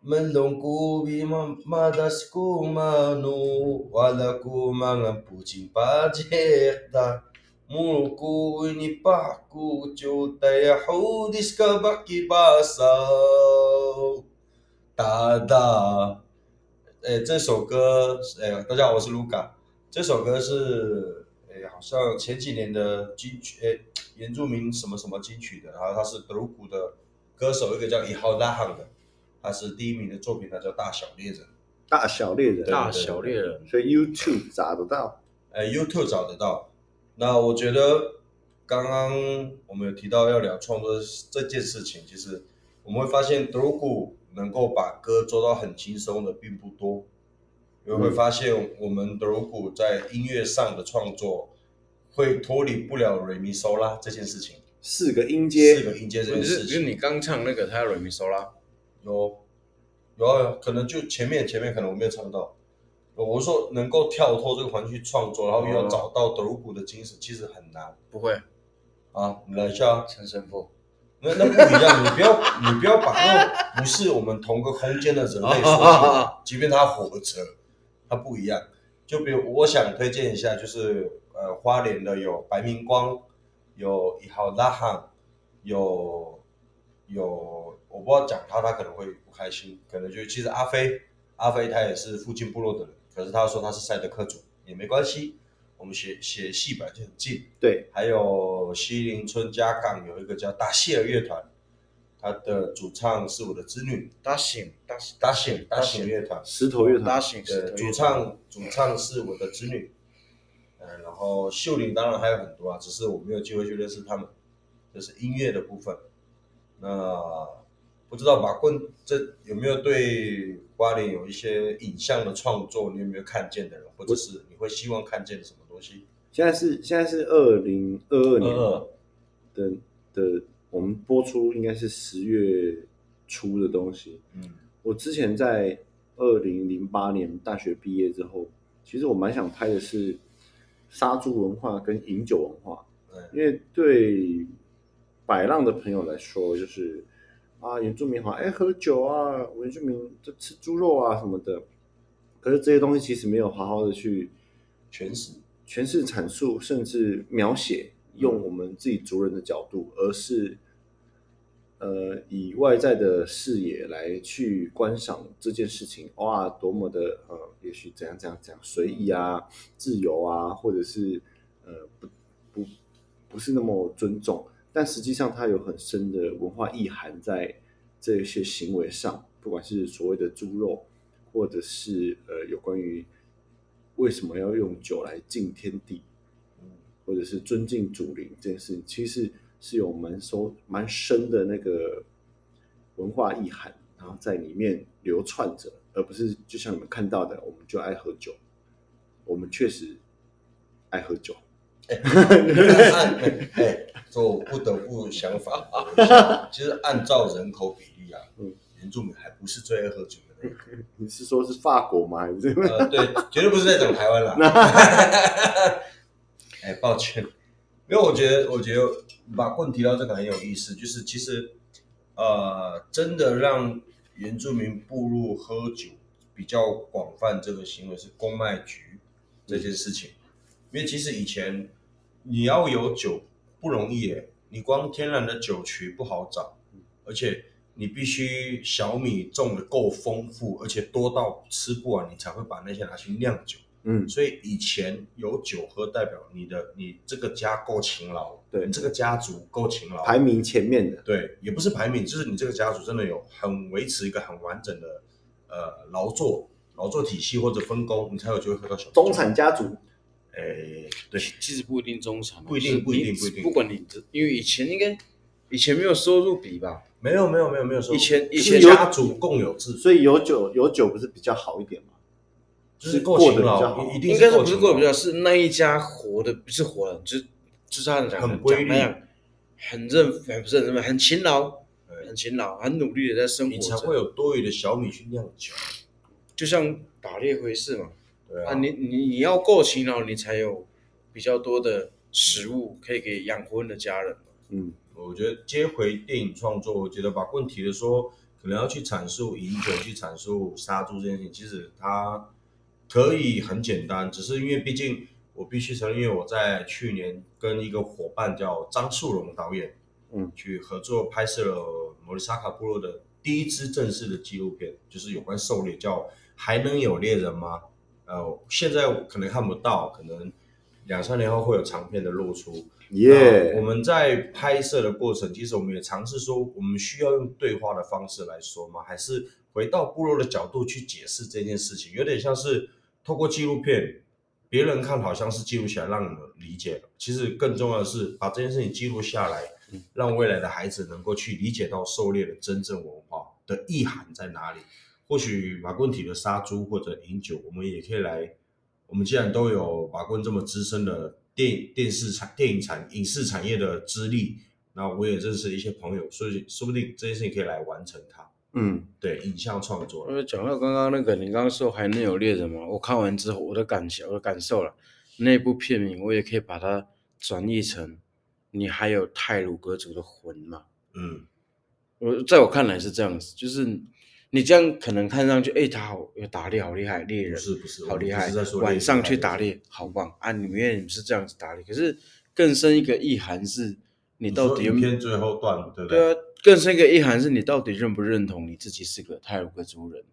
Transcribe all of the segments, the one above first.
Menunggu bima madasku manu walaku mangan pucing pajek dah mulku ini paku cutai hudis kebaki basau 哒哒，哎，这首歌，哎，大家好，我是卢卡。这首歌是，哎，好像前几年的金曲，哎，原住民什么什么金曲的，然后他是德鲁古的歌手，一个叫伊豪拉罕的。他是第一名的作品，他叫《大小猎人》。大小猎人，大小猎人，所以 YouTube 找得到。哎，YouTube 找得到。那我觉得刚刚我们有提到要聊创作这件事情，其实我们会发现德鲁固能够把歌做到很轻松的并不多。你会发现我们德鲁古在音乐上的创作会脱离不了瑞米索拉这件事情。四个音阶，四个音阶这件事情。就是你刚唱那个，他要瑞米索拉。有，有啊，可能就前面前面可能我没有唱到。我说能够跳脱这个环境去创作，然后又要找到德鲁固的精神，其实很难。不会啊，你来一下，陈神父。那那不一样，你不要你不要把那不是我们同个空间的人类说 即便他活着，他不一样。就比如我想推荐一下，就是呃花莲的有白明光，有一号拉汉，有有。我不知道讲他，他可能会不开心，可能就其实阿飞，阿飞他也是附近部落的人，可是他说他是赛德克族，也没关系，我们写写戏本来就很近。对，还有西林村嘉港有一个叫达谢尔乐团，他的主唱是我的侄女，达醒达醒达醒达醒乐团，石头乐团，达醒的主唱主唱是我的侄女，嗯，然后秀玲当然还有很多啊，只是我没有机会去认识他们，这是音乐的部分，那。不知道马棍这有没有对花莲有一些影像的创作？你有没有看见的人，或者是你会希望看见什么东西？现在是现在是二零二二年的的，我们播出应该是十月初的东西。嗯，我之前在二零零八年大学毕业之后，其实我蛮想拍的是杀猪文化跟饮酒文化，因为对摆浪的朋友来说，就是。啊，原住民好爱喝酒啊，原住民就吃猪肉啊什么的。可是这些东西其实没有好好的去诠释、诠释、阐述，甚至描写，用我们自己族人的角度，而是呃以外在的视野来去观赏这件事情。哇，多么的呃，也许怎样怎样怎样随意啊、自由啊，或者是呃不不不是那么尊重。但实际上，它有很深的文化意涵在这些行为上，不管是所谓的猪肉，或者是呃有关于为什么要用酒来敬天地，或者是尊敬祖灵这件事情，其实是有蛮深蛮深的那个文化意涵，然后在里面流窜着，而不是就像你们看到的，我们就爱喝酒，我们确实爱喝酒。哎，这我不得不想法啊。其 实按照人口比例啊，嗯，原住民还不是最爱喝酒的那个。你是说是法国吗？还是？呃，对，绝对不是在讲台湾啦。哎，抱歉，因为我觉得，我觉得把棍提到这个很有意思，就是其实，呃，真的让原住民步入喝酒比较广泛这个行为是公卖局这件事情，因为其实以前。你要有酒不容易耶，你光天然的酒曲不好找，而且你必须小米种的够丰富，而且多到吃不完，你才会把那些拿去酿酒。嗯，所以以前有酒喝，代表你的你这个家够勤劳，对，你这个家族够勤劳，排名前面的。对，也不是排名，就是你这个家族真的有很维持一个很完整的呃劳作劳作体系或者分工，你才有机会喝到小中产家族。哎，对，其实不一定中产，不一定，不一定，不一定。不管你，因为以前应该以前没有收入比吧？没有，没有，没有，没有收入。以前以前家族共有制，所以有酒有酒不是比较好一点吗？就是过得比较好，一定应该是不是过得比较，是那一家活活的，不是活的，就是就是他讲很规律，很认，不是很认，很勤劳，很勤劳，很努力的在生活，你才会有多余的小米去酿酒。就像打猎回事嘛，对啊，啊你你你要够勤劳，你才有比较多的食物可以给养活你的家人。嗯，我觉得接回电影创作，我觉得把问题的说，可能要去阐述饮酒，去阐述杀猪这件事情，其实它可以很简单，只是因为毕竟我必须承认，因为我在去年跟一个伙伴叫张树荣导演，嗯，去合作拍摄了摩里萨卡部落的第一支正式的纪录片，就是有关狩猎，叫。还能有猎人吗？呃，现在可能看不到，可能两三年后会有长片的露出。耶！我们在拍摄的过程，其实我们也尝试说，我们需要用对话的方式来说吗？还是回到部落的角度去解释这件事情？有点像是透过纪录片，别人看好像是记录起来让你们理解，其实更重要的是把这件事情记录下来，让未来的孩子能够去理解到狩猎的真正文化的意涵在哪里。或许马棍体的杀猪或者饮酒，我们也可以来。我们既然都有马棍这么资深的电电视产、电影产、影视产业的资历，那我也认识一些朋友，所以说不定这件事情可以来完成它。嗯，对，影像创作。因为讲到刚刚那个，你刚刚说还能有猎人吗？我看完之后，我的感想、我的感受了，那部片名我也可以把它转译成“你还有泰鲁阁族的魂吗？”嗯，我在我看来是这样子，就是。你这样可能看上去，哎，他好有打猎，好厉害，猎人是不是好厉害？晚上去打猎，好棒啊！里面是这样子打猎，可是更深一个意涵是，你到底影片最后段，对不对？对啊，更深一个意涵是你到底认不认同你自己是个泰鲁阁族人？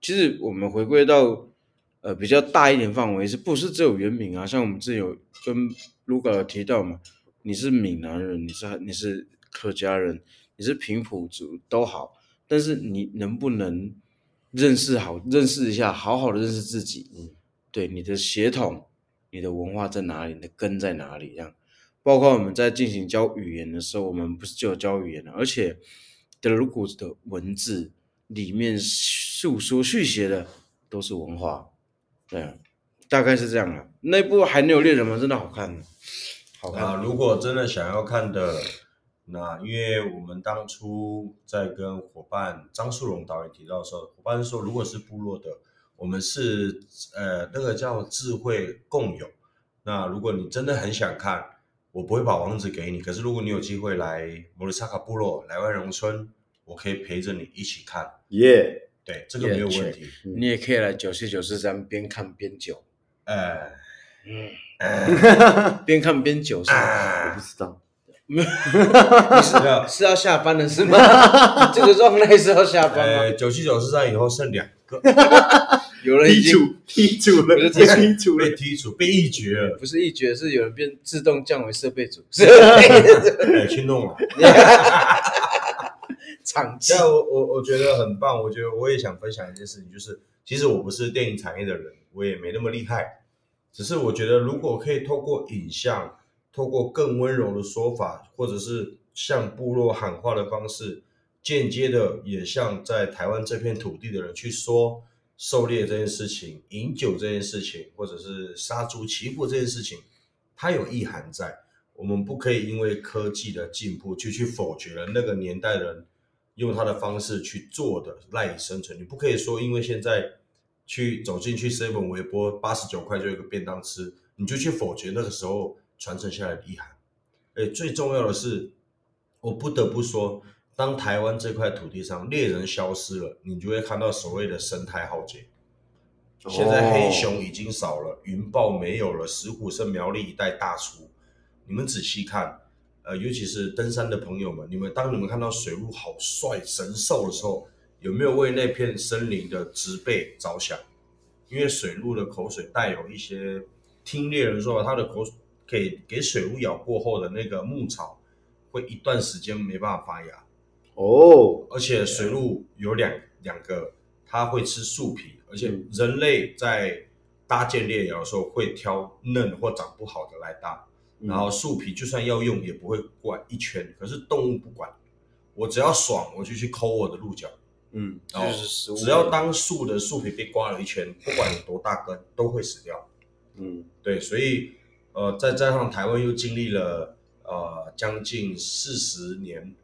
其实我们回归到呃比较大一点范围，是不是只有原民啊？像我们之前有跟卢哥提到嘛，你是闽南人，你是你是客家人，你是平埔族都好。但是你能不能认识好，认识一下，好好的认识自己？嗯，对，你的血统、你的文化在哪里？你的根在哪里？这样，包括我们在进行教语言的时候，我们不是就有教语言的，而且德鲁古的文字里面诉说续写的都是文化，对啊，大概是这样的。那部还能有猎人吗？真的好看，好看。啊，如果真的想要看的。那因为我们当初在跟伙伴张树荣导演提到的时候，伙伴说，如果是部落的，我们是呃那个叫智慧共有。那如果你真的很想看，我不会把网址给你。可是如果你有机会来摩里萨卡部落来万荣村，我可以陪着你一起看。耶，对，这个没有问题。你也可以来九七九四三边看边酒。呃，嗯，边看边酒是吗？我不知道。没是要是要下班了是吗？这个状态是要下班吗？呃，九七九四三以后剩两个，有人已经剔除了，不是剔除被剔除被一绝了，不是一绝，是有人变自动降为设备组，哎，去弄了。场记，我我我觉得很棒，我觉得我也想分享一件事情，就是其实我不是电影产业的人，我也没那么厉害，只是我觉得如果可以透过影像。透过更温柔的说法，或者是向部落喊话的方式，间接的也向在台湾这片土地的人去说狩猎这件事情、饮酒这件事情，或者是杀猪祈福这件事情，它有意涵在。我们不可以因为科技的进步就去否决了那个年代人用他的方式去做的赖以生存。你不可以说因为现在去走进去 seven 微波八十九块就有个便当吃，你就去否决那个时候。传承下来的遗憾，哎，最重要的是，我不得不说，当台湾这块土地上猎人消失了，你就会看到所谓的生态浩劫。现在黑熊已经少了，云豹没有了，石虎是苗栗一带大出。你们仔细看，呃，尤其是登山的朋友们，你们当你们看到水鹿好帅、神兽的时候，有没有为那片森林的植被着想？因为水鹿的口水带有一些，听猎人说，它的口水。给给水鹿咬过后的那个牧草，会一段时间没办法发芽哦。而且水鹿有两两个，它会吃树皮，而且人类在搭建猎寮的时候会挑嫩或长不好的来搭，然后树皮就算要用也不会刮一圈。可是动物不管，我只要爽我就去抠我的鹿角，嗯，然后只要当树的树皮被刮了一圈，不管有多大根都会死掉。嗯，对，所以。呃，再加上台湾又经历了呃将近四十年，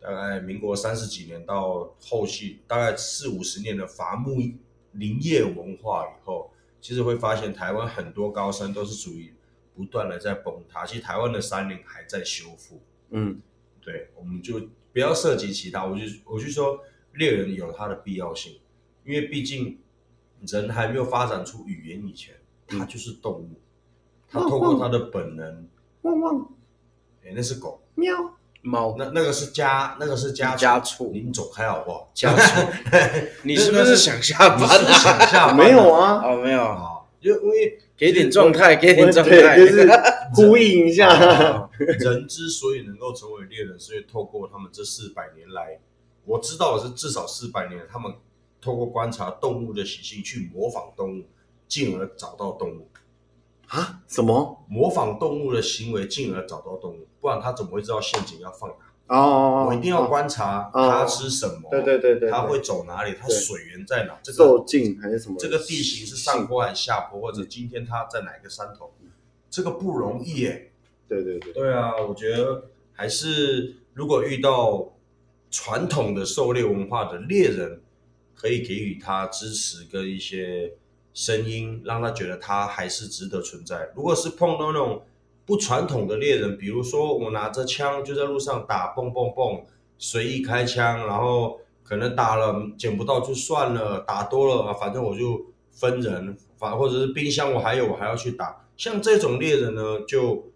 大概民国三十几年到后续大概四五十年的伐木林业文化以后，其实会发现台湾很多高山都是属于不断的在崩塌。其实台湾的山林还在修复。嗯，对，我们就不要涉及其他。我就我就说猎人有它的必要性，因为毕竟人还没有发展出语言以前，它就是动物。它透过它的本能，汪汪，哎，那是狗，喵，猫，那那个是家，那个是家家畜，您走开好不好？家畜，你是不是想下班啊？想下班？没有啊，哦，没有。啊，因为因为给点状态，给点状态，就是呼应一下。人之所以能够成为猎人，是因为透过他们这四百年来，我知道的是至少四百年，他们透过观察动物的习性去模仿动物，进而找到动物。啊？什么？模仿动物的行为，进而找到动物，不然他怎么会知道陷阱要放哪？哦，我一定要观察它吃什么，对对对对，它会走哪里，它水源在哪？这个受尽还是什么？这个地形是上坡还是下坡，或者今天它在哪个山头？这个不容易耶。对对对，对啊，我觉得还是如果遇到传统的狩猎文化的猎人，可以给予他支持跟一些。声音让他觉得他还是值得存在。如果是碰到那种不传统的猎人，比如说我拿着枪就在路上打，蹦蹦蹦，随意开枪，然后可能打了捡不到就算了，打多了反正我就分人，反或者是冰箱我还有我还要去打。像这种猎人呢，就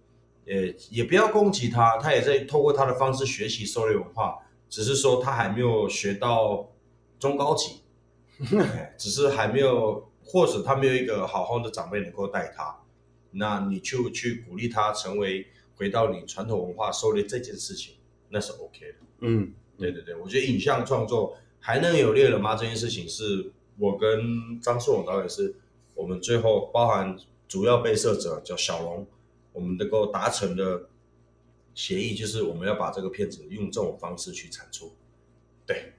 也也不要攻击他，他也在透过他的方式学习狩猎文化，只是说他还没有学到中高级，只是还没有。或者他没有一个好好的长辈能够带他，那你就去鼓励他成为回到你传统文化狩猎这件事情，那是 OK 的。嗯，对对对，我觉得影像创作还能有猎人吗？这件事情是我跟张硕勇导演是我们最后包含主要被摄者叫小龙，我们能够达成的协议就是我们要把这个片子用这种方式去产出。对，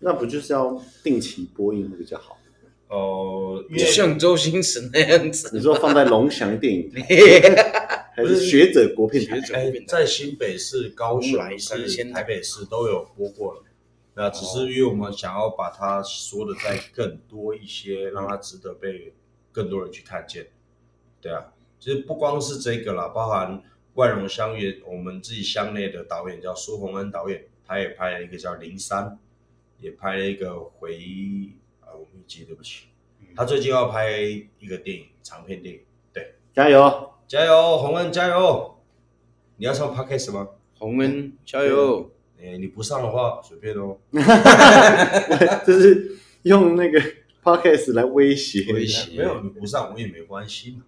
那不就是要定期播映会比较好？哦，就像周星驰那样子，你说放在龙翔电影 还是学者国片台？哎，在新北市、高雄市、台北市都有播过了。那只是因为我们想要把它说的再更多一些，让它值得被更多人去看见。对啊，其实不光是这个啦，包含万荣乡也，我们自己乡内的导演叫苏宏恩导演，他也拍了一个叫《灵山》，也拍了一个回。我没记，对不起。他最近要拍一个电影，长片电影。对，加油，加油，洪恩加油！你要上 Podcast 吗？洪恩加油！哎，你不上的话，随便哦。就是用那个 Podcast 来威胁，威胁。没有，你不上我也没关系嘛。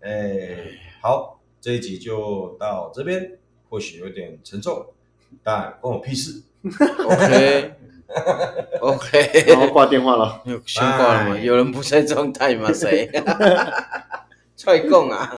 哎，好，这一集就到这边，或许有点沉重，但关我屁事。OK。OK，然后挂电话了，先挂了嘛？有人不在状态吗？谁？踹供啊！